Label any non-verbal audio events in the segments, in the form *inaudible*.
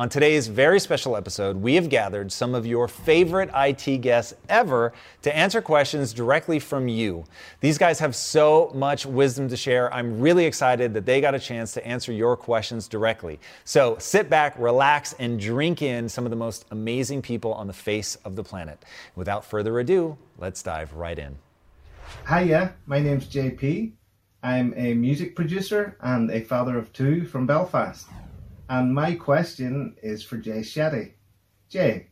On today's very special episode, we have gathered some of your favorite IT guests ever to answer questions directly from you. These guys have so much wisdom to share. I'm really excited that they got a chance to answer your questions directly. So sit back, relax, and drink in some of the most amazing people on the face of the planet. Without further ado, let's dive right in. Hiya, my name's JP. I'm a music producer and a father of two from Belfast. And my question is for Jay Shetty. Jay,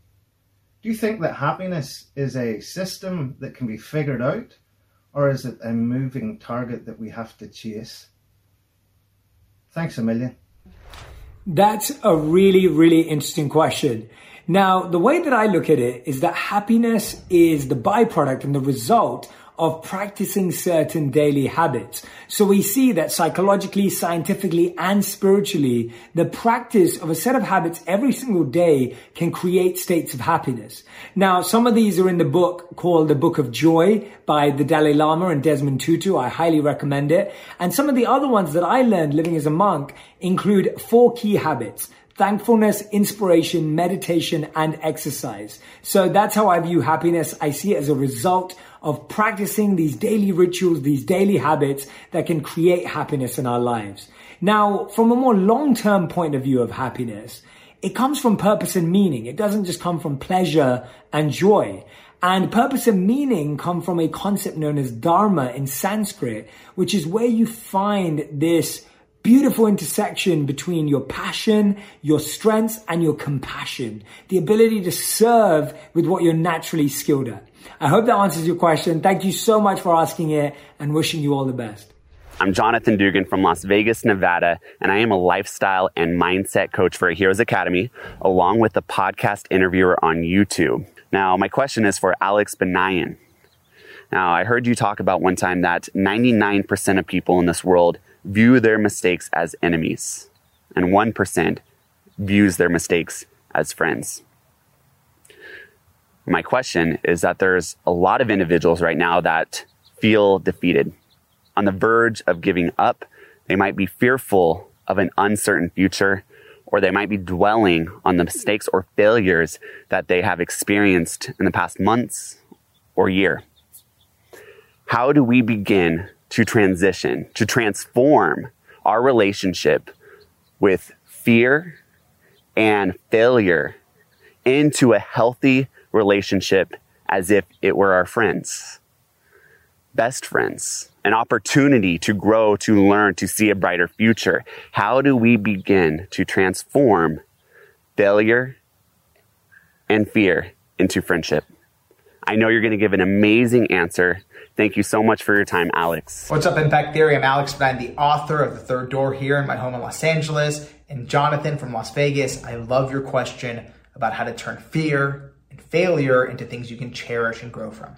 do you think that happiness is a system that can be figured out, or is it a moving target that we have to chase? Thanks a million. That's a really, really interesting question. Now, the way that I look at it is that happiness is the byproduct and the result of practicing certain daily habits. So we see that psychologically, scientifically, and spiritually, the practice of a set of habits every single day can create states of happiness. Now, some of these are in the book called The Book of Joy by the Dalai Lama and Desmond Tutu. I highly recommend it. And some of the other ones that I learned living as a monk include four key habits thankfulness, inspiration, meditation, and exercise. So that's how I view happiness. I see it as a result of practicing these daily rituals, these daily habits that can create happiness in our lives. Now, from a more long-term point of view of happiness, it comes from purpose and meaning. It doesn't just come from pleasure and joy. And purpose and meaning come from a concept known as dharma in Sanskrit, which is where you find this beautiful intersection between your passion, your strengths, and your compassion. The ability to serve with what you're naturally skilled at. I hope that answers your question. Thank you so much for asking it and wishing you all the best. I'm Jonathan Dugan from Las Vegas, Nevada, and I am a lifestyle and mindset coach for Heroes Academy, along with a podcast interviewer on YouTube. Now, my question is for Alex Banayan. Now, I heard you talk about one time that 99% of people in this world view their mistakes as enemies, and 1% views their mistakes as friends. My question is that there's a lot of individuals right now that feel defeated, on the verge of giving up. They might be fearful of an uncertain future, or they might be dwelling on the mistakes or failures that they have experienced in the past months or year. How do we begin to transition, to transform our relationship with fear and failure into a healthy relationship as if it were our friends, best friends, an opportunity to grow, to learn, to see a brighter future. How do we begin to transform failure and fear into friendship? I know you're going to give an amazing answer. Thank you so much for your time, Alex. What's up, Impact Theory? I'm Alex Banayan, the author of The Third Door here in my home in Los Angeles, and Jonathan from Las Vegas. I love your question about how to turn fear and failure into things you can cherish and grow from.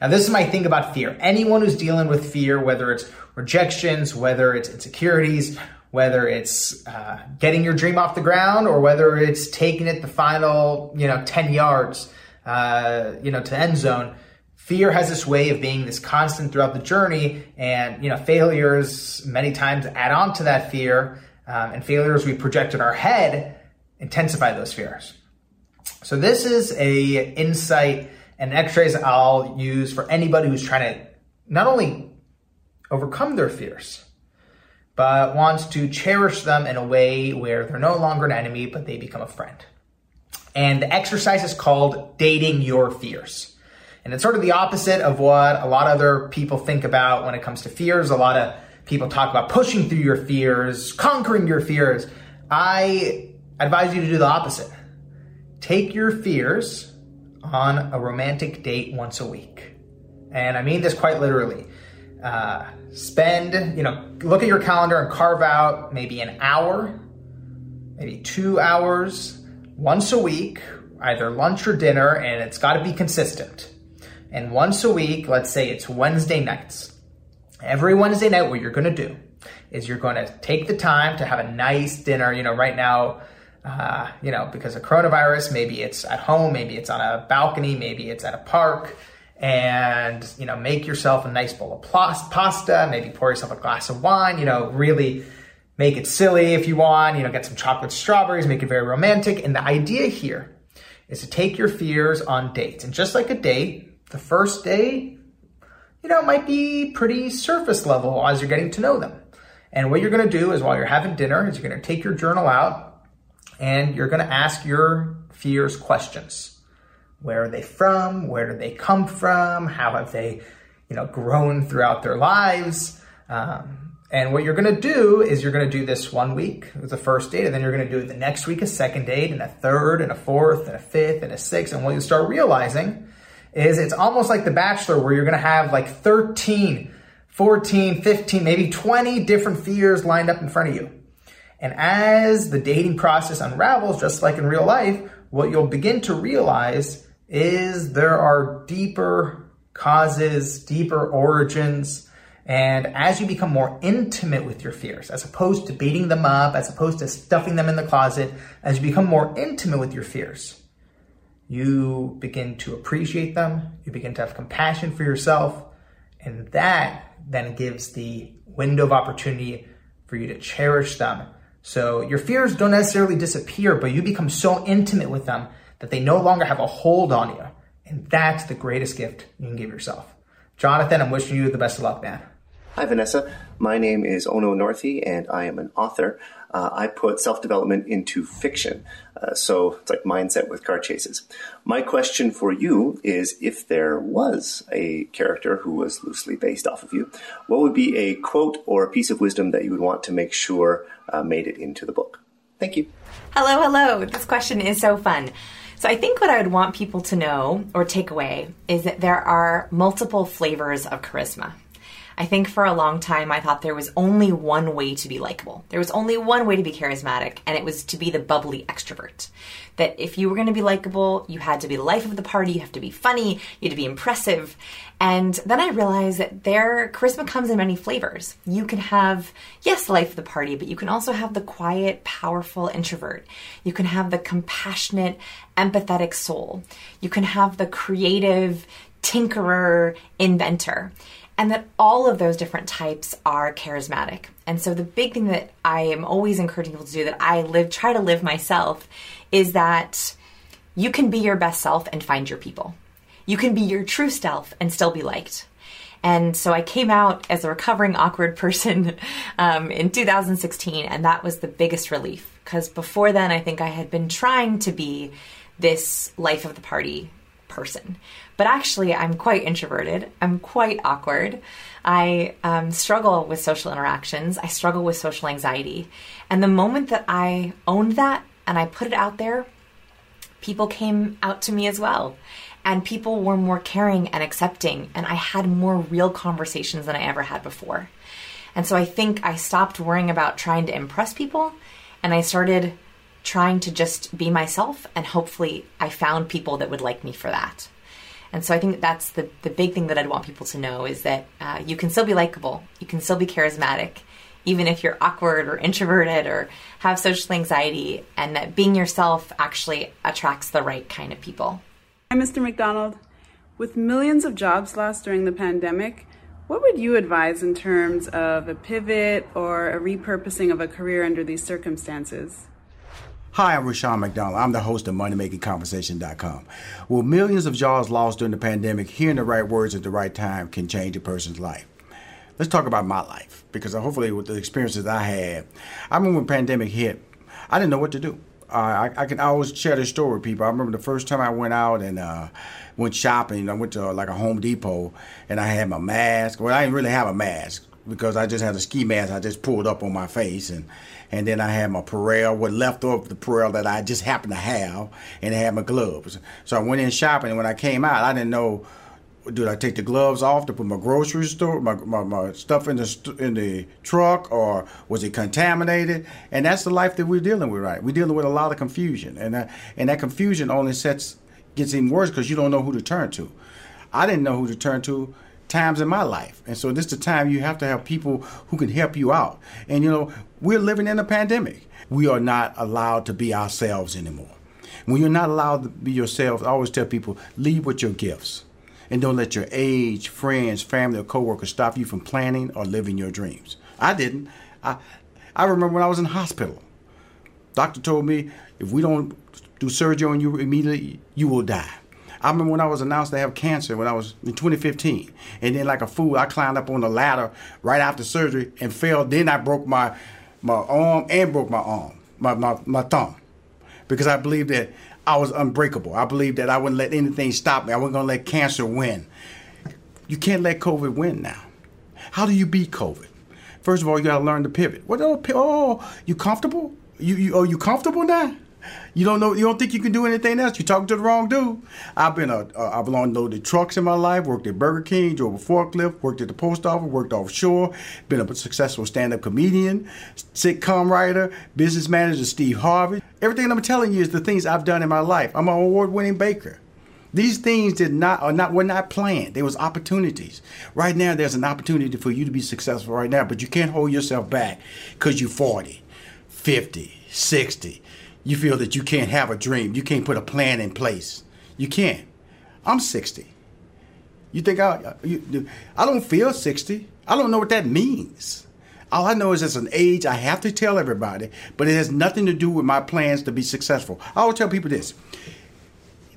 Now, this is my thing about fear. Anyone who's dealing with fear, whether it's rejections, whether it's insecurities, whether it's uh, getting your dream off the ground, or whether it's taking it the final, you know, 10 yards, uh, you know, to end zone, fear has this way of being this constant throughout the journey. And, you know, failures many times add on to that fear. Um, and failures we project in our head intensify those fears. So this is a insight and x-rays I'll use for anybody who's trying to not only overcome their fears, but wants to cherish them in a way where they're no longer an enemy, but they become a friend. And the exercise is called dating your fears. And it's sort of the opposite of what a lot of other people think about when it comes to fears. A lot of people talk about pushing through your fears, conquering your fears. I advise you to do the opposite. Take your fears on a romantic date once a week. And I mean this quite literally. Uh, spend, you know, look at your calendar and carve out maybe an hour, maybe two hours once a week, either lunch or dinner, and it's got to be consistent. And once a week, let's say it's Wednesday nights. Every Wednesday night, what you're going to do is you're going to take the time to have a nice dinner. You know, right now, uh, you know, because of coronavirus, maybe it's at home, maybe it's on a balcony, maybe it's at a park. And you know make yourself a nice bowl of pasta maybe pour yourself a glass of wine you know really make it silly if you want you know get some chocolate strawberries make it very romantic. And the idea here is to take your fears on dates. And just like a date the first day you know might be pretty surface level as you're getting to know them. And what you're going to do is while you're having dinner is you're going to take your journal out and you're going to ask your fears questions where are they from? Where do they come from? How have they, you know, grown throughout their lives? Um, and what you're going to do is you're going to do this one week the first date, and then you're going to do it the next week a second date, and a third, and a fourth, and a fifth, and a sixth. And what you start realizing is it's almost like The Bachelor, where you're going to have like 13, 14, 15, maybe 20 different fears lined up in front of you. And as the dating process unravels, just like in real life, what you'll begin to realize is there are deeper causes, deeper origins. And as you become more intimate with your fears, as opposed to beating them up, as opposed to stuffing them in the closet, as you become more intimate with your fears, you begin to appreciate them, you begin to have compassion for yourself, and that then gives the window of opportunity for you to cherish them. So your fears don't necessarily disappear, but you become so intimate with them that they no longer have a hold on you. And that's the greatest gift you can give yourself. Jonathan, I'm wishing you the best of luck, man. Hi, Vanessa. My name is Ono Northey, and I am an author. Uh, I put self development into fiction, uh, so it's like mindset with car chases. My question for you is if there was a character who was loosely based off of you, what would be a quote or a piece of wisdom that you would want to make sure uh, made it into the book? Thank you. Hello, hello. This question is so fun. So I think what I would want people to know or take away is that there are multiple flavors of charisma. I think for a long time I thought there was only one way to be likable. There was only one way to be charismatic, and it was to be the bubbly extrovert. That if you were going to be likable, you had to be the life of the party, you have to be funny, you had to be impressive. And then I realized that their charisma comes in many flavors. You can have, yes, life of the party, but you can also have the quiet, powerful introvert. You can have the compassionate, empathetic soul. You can have the creative, tinkerer, inventor and that all of those different types are charismatic. And so the big thing that I am always encouraging people to do that I live try to live myself is that you can be your best self and find your people. You can be your true self and still be liked. And so I came out as a recovering awkward *laughs* person um, in 2016, and that was the biggest relief. Because before then, I think I had been trying to be this life of the party person. But actually, I'm quite introverted. I'm quite awkward. I um, struggle with social interactions. I struggle with social anxiety. And the moment that I owned that and I put it out there, people came out to me as well. And people were more caring and accepting. And I had more real conversations than I ever had before. And so I think I stopped worrying about trying to impress people and I started trying to just be myself. And hopefully, I found people that would like me for that. And so I think that's the, the big thing that I'd want people to know is that uh, you can still be likable, you can still be charismatic, even if you're awkward or introverted or have social anxiety, and that being yourself actually attracts the right kind of people. Hi, Mr. McDonald. With millions of jobs lost during the pandemic, what would you advise in terms of a pivot or a repurposing of a career under these circumstances? Hi, I'm Rushion McDonald. I'm the host of MoneyMakingConversation.com. With millions of jobs lost during the pandemic, hearing the right words at the right time can change a person's life. let's talk about my life because hopefully with the experiences I had, I remember when pandemic hit, I didn't know what to do. Uh, I, I can always share this story with people. I remember the first time I went out and uh, went shopping. I went to uh, like a Home Depot and I had my mask. Well, I didn't really have a mask because I just had a ski mask I just pulled up on my face and and then I had my Purell, what left of the Purell that I just happened to have, and I had my gloves. So I went in shopping, and when I came out, I didn't know did I take the gloves off to put my grocery store, my, my, my stuff in the in the truck, or was it contaminated? And that's the life that we're dealing with, right? We're dealing with a lot of confusion, and that, and that confusion only sets gets even worse because you don't know who to turn to. I didn't know who to turn to times in my life, and so this is the time you have to have people who can help you out. And you know, we're living in a pandemic. We are not allowed to be ourselves anymore. When you're not allowed to be yourself, I always tell people, leave with your gifts and don't let your age, friends, family, or coworkers stop you from planning or living your dreams. I didn't. I, I remember when I was in hospital. Doctor told me if we don't do surgery on you immediately, you will die. I remember when I was announced to have cancer when I was in 2015, and then like a fool, I climbed up on the ladder right after surgery and fell. Then I broke my my arm and broke my arm, my my, my thumb, because I believed that I was unbreakable. I believed that I wouldn't let anything stop me. I wasn't going to let cancer win. You can't let COVID win now. How do you beat COVID? First of all, you got to learn to pivot. What? Oh, oh, you comfortable? You, you, oh, you comfortable now? You don't know. You don't think you can do anything else. You're talking to the wrong dude. I've been a. Uh, I've loaded trucks in my life. Worked at Burger King. Drove a forklift. Worked at the post office. Worked offshore. Been a successful stand-up comedian, sitcom writer, business manager. Steve Harvey. Everything I'm telling you is the things I've done in my life. I'm an award-winning baker. These things did not are not were not planned. There was opportunities. Right now, there's an opportunity for you to be successful right now, but you can't hold yourself back because you're 40, 50, 60 you feel that you can't have a dream. You can't put a plan in place. You can't. I'm 60. You think I, uh, you, I don't feel 60. I don't know what that means. All I know is it's an age I have to tell everybody, but it has nothing to do with my plans to be successful. I always tell people this.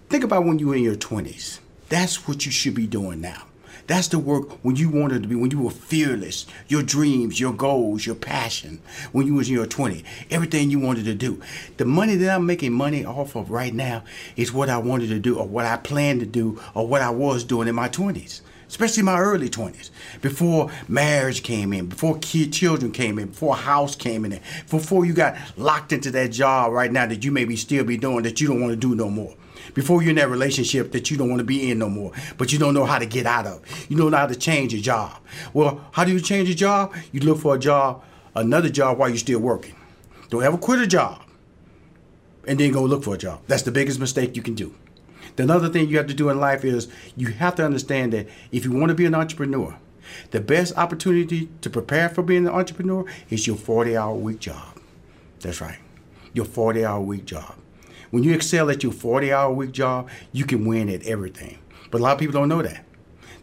Think about when you were in your 20s. That's what you should be doing now. That's the work when you wanted to be, when you were fearless, your dreams, your goals, your passion, when you was in your 20, everything you wanted to do. The money that I'm making money off of right now is what I wanted to do or what I planned to do or what I was doing in my 20s especially my early 20s, before marriage came in, before kid, children came in, before house came in, before you got locked into that job right now that you maybe still be doing that you don't want to do no more before you're in that relationship that you don't want to be in no more, but you don't know how to get out of. You don't know how to change your job. Well, how do you change your job? You look for a job, another job while you're still working. Don't ever quit a job and then go look for a job. That's the biggest mistake you can do. The another thing you have to do in life is you have to understand that if you want to be an entrepreneur, the best opportunity to prepare for being an entrepreneur is your 40 hour week job. That's right. Your 40 hour week job. When you excel at your 40 hour week job, you can win at everything. But a lot of people don't know that.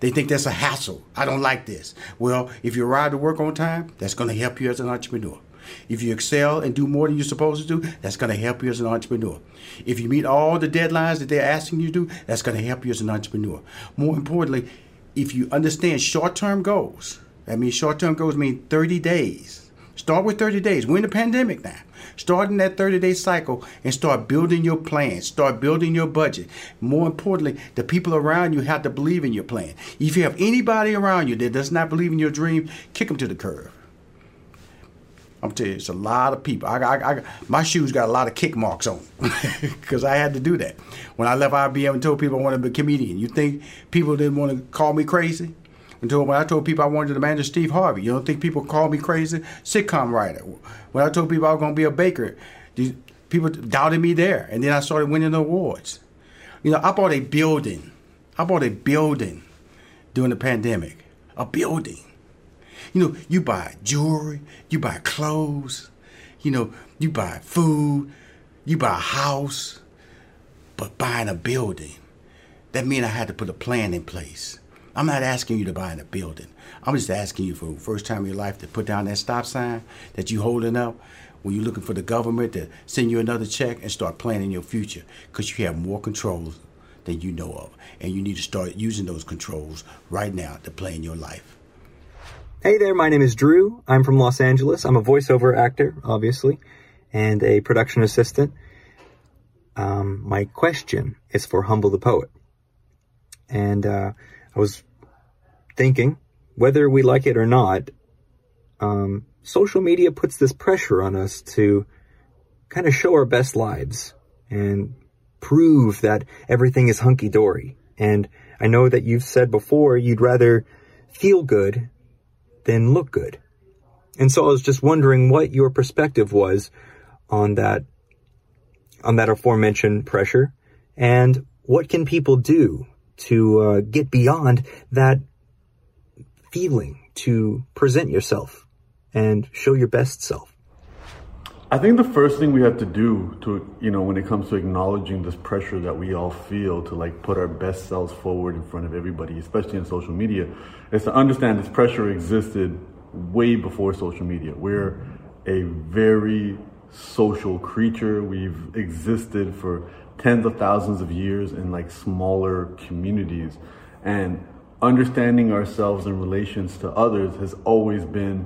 They think that's a hassle. I don't like this. Well, if you arrive to work on time, that's going to help you as an entrepreneur. If you excel and do more than you're supposed to do, that's going to help you as an entrepreneur. If you meet all the deadlines that they're asking you to do, that's going to help you as an entrepreneur. More importantly, if you understand short term goals, that means short term goals mean 30 days. Start with 30 days. We're in the pandemic now. Start in that 30 day cycle and start building your plan. Start building your budget. More importantly, the people around you have to believe in your plan. If you have anybody around you that does not believe in your dream, kick them to the curb. I'm telling you, it's a lot of people. I, I, I, my shoes got a lot of kick marks on because *laughs* I had to do that. When I left IBM and told people I wanted to be a comedian, you think people didn't want to call me crazy? Until when I told people I wanted to manage Steve Harvey, you don't think people called me crazy? Sitcom writer. When I told people I was going to be a baker, people doubted me there, and then I started winning awards. You know, I bought a building. I bought a building during the pandemic. A building. You know, you buy jewelry, you buy clothes, you know, you buy food, you buy a house, but buying a building, that means I had to put a plan in place. I'm not asking you to buy in a building. I'm just asking you for the first time in your life to put down that stop sign that you're holding up when you're looking for the government to send you another check and start planning your future because you have more controls than you know of. And you need to start using those controls right now to plan your life. Hey there, my name is Drew. I'm from Los Angeles. I'm a voiceover actor, obviously, and a production assistant. Um, my question is for Humble the Poet. And uh, I was thinking, whether we like it or not, um, social media puts this pressure on us to kind of show our best lives and prove that everything is hunky dory. And I know that you've said before you'd rather feel good than look good. And so I was just wondering what your perspective was on that, on that aforementioned pressure and what can people do to uh, get beyond that feeling to present yourself and show your best self? I think the first thing we have to do to, you know, when it comes to acknowledging this pressure that we all feel to like put our best selves forward in front of everybody, especially in social media, is to understand this pressure existed way before social media. We're a very social creature. We've existed for tens of thousands of years in like smaller communities. And understanding ourselves in relations to others has always been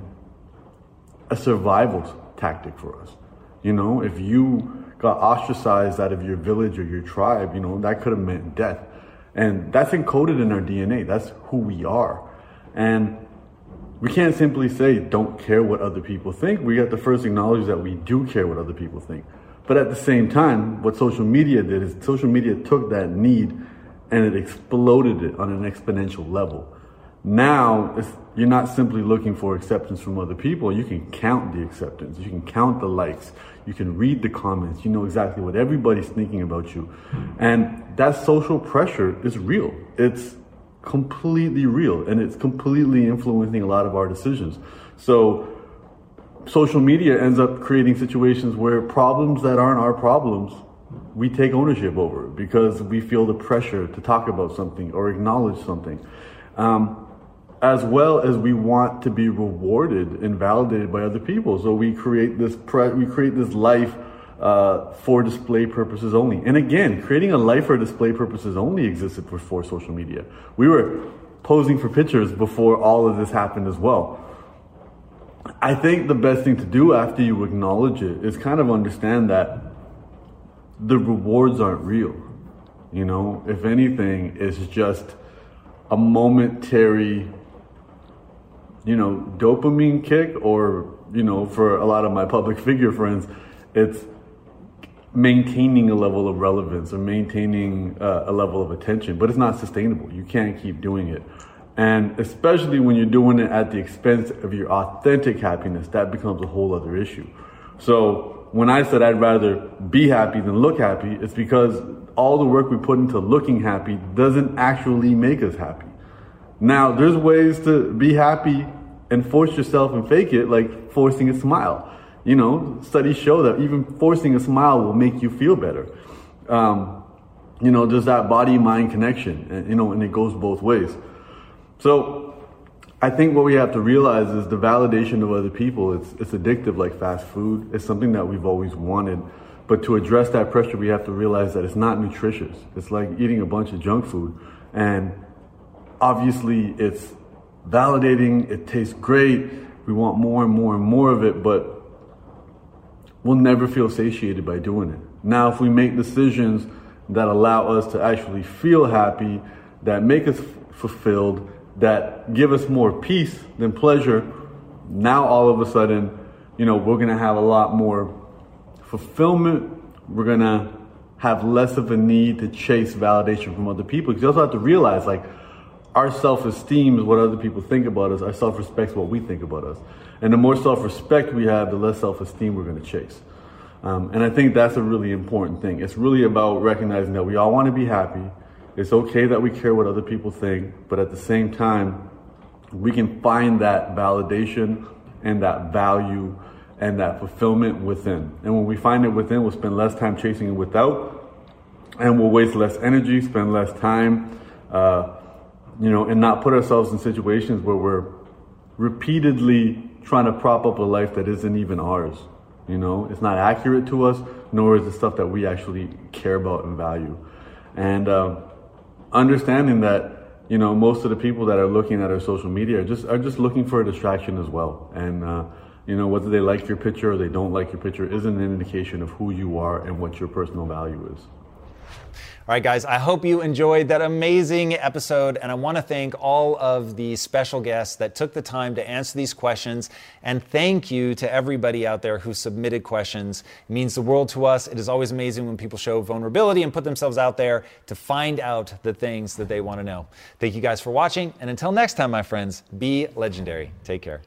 a survival tactic for us. You know, if you got ostracized out of your village or your tribe, you know, that could have meant death. And that's encoded in our DNA. That's who we are. And we can't simply say, don't care what other people think. We have to first acknowledge that we do care what other people think. But at the same time, what social media did is social media took that need and it exploded it on an exponential level. Now, you're not simply looking for acceptance from other people. You can count the acceptance. You can count the likes. You can read the comments. You know exactly what everybody's thinking about you. And that social pressure is real. It's completely real and it's completely influencing a lot of our decisions. So, social media ends up creating situations where problems that aren't our problems we take ownership over because we feel the pressure to talk about something or acknowledge something. Um, as well as we want to be rewarded and validated by other people. So we create this pre- we create this life uh, for display purposes only. And again, creating a life for display purposes only existed before social media. We were posing for pictures before all of this happened as well. I think the best thing to do after you acknowledge it is kind of understand that the rewards aren't real. You know, if anything, it's just a momentary, you know, dopamine kick, or, you know, for a lot of my public *laughs* figure friends, it's maintaining a level of relevance or maintaining uh, a level of attention, but it's not sustainable. You can't keep doing it. And especially when you're doing it at the expense of your authentic happiness, that becomes a whole other issue. So, when I said I'd rather be happy than look happy, it's because all the work we put into looking happy doesn't actually make us happy. Now, there's ways to be happy and force yourself and fake it, like forcing a smile. You know, studies show that even forcing a smile will make you feel better. Um, you know, there's that body mind connection, and, you know, and it goes both ways. So, I think what we have to realize is the validation of other people, it's, it's addictive like fast food. It's something that we've always wanted. But to address that pressure, we have to realize that it's not nutritious. It's like eating a bunch of junk food. And obviously, it's validating, it tastes great. We want more and more and more of it, but we'll never feel satiated by doing it. Now, if we make decisions that allow us to actually feel happy, that make us fulfilled, that give us more peace than pleasure, now all of a sudden, you know, we're to have a lot more fulfillment. We're to have less of a need to chase validation from other people. Because you also have to realize, like, our self esteem is what other people think about us. Our self respect is what we think about us. And the more self respect we have, the less self esteem we're going to chase. Um, and I think that's a really important thing. It's really about recognizing that we all want to be happy it's okay that we care what other people think, but at the same time, we can find that validation and that value and that fulfillment within. And when we find it within, we'll spend less time chasing it without, and we'll waste less energy, spend less time, uh, you know, and not put ourselves in situations where we're repeatedly trying to prop up a life that isn't even ours. You know, it's not accurate to us, nor is the stuff that we actually care about and value. And uh, understanding that you know, most of the people that are looking at our social media are just are just looking for a distraction as well. And uh, you know, whether they like your picture or they don't like your picture isn't an indication of who you are and what your personal value is. All right, guys, I hope you enjoyed that amazing episode. And I want to thank all of the special guests that took the time to answer these questions. And thank you to everybody out there who submitted questions. It means the world to us. It is always amazing when people show vulnerability and put themselves out there to find out the things that they want to know. Thank you guys for watching. And until next time, my friends, be legendary. Take care.